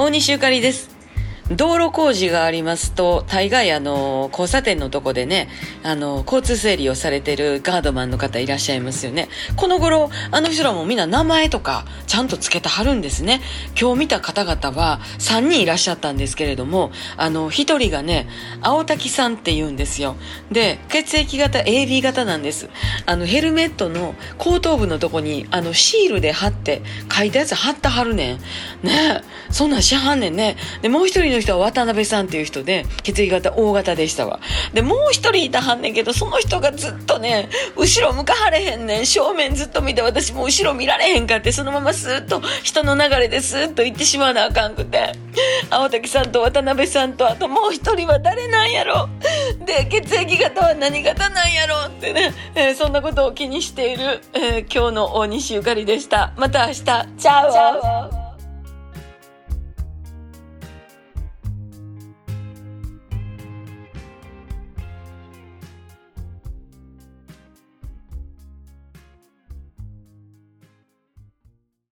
大西ゆかりです。道路工事がありますと、大概あの、交差点のとこでね、あの、交通整理をされてるガードマンの方いらっしゃいますよね。この頃、あの人らもみんな名前とか、ちゃんとつけてはるんですね。今日見た方々は3人いらっしゃったんですけれども、あの、1人がね、青滝さんって言うんですよ。で、血液型 AB 型なんです。あの、ヘルメットの後頭部のとこに、あの、シールで貼って、書いたやつ貼ってはるねん。ね、そんなんしはんねんね。で、もう一人の人は渡辺さんっていう人で、血液型 O 型でしたわ。で、もう一人いたはんねんけど、その人がずっとね、後ろ向かはれへんねん。正面ずっと見て、私もう後ろ見られへんかって、そのままスーッと人の流れでスーッと行ってしまわなあかんくて。青滝さんと渡辺さんと、あともう一人は誰なんやろで、血液型は何型なんやろってね、えーそんなことを気にしている、えー今日の大西ゆかりでした。また明日。チャオ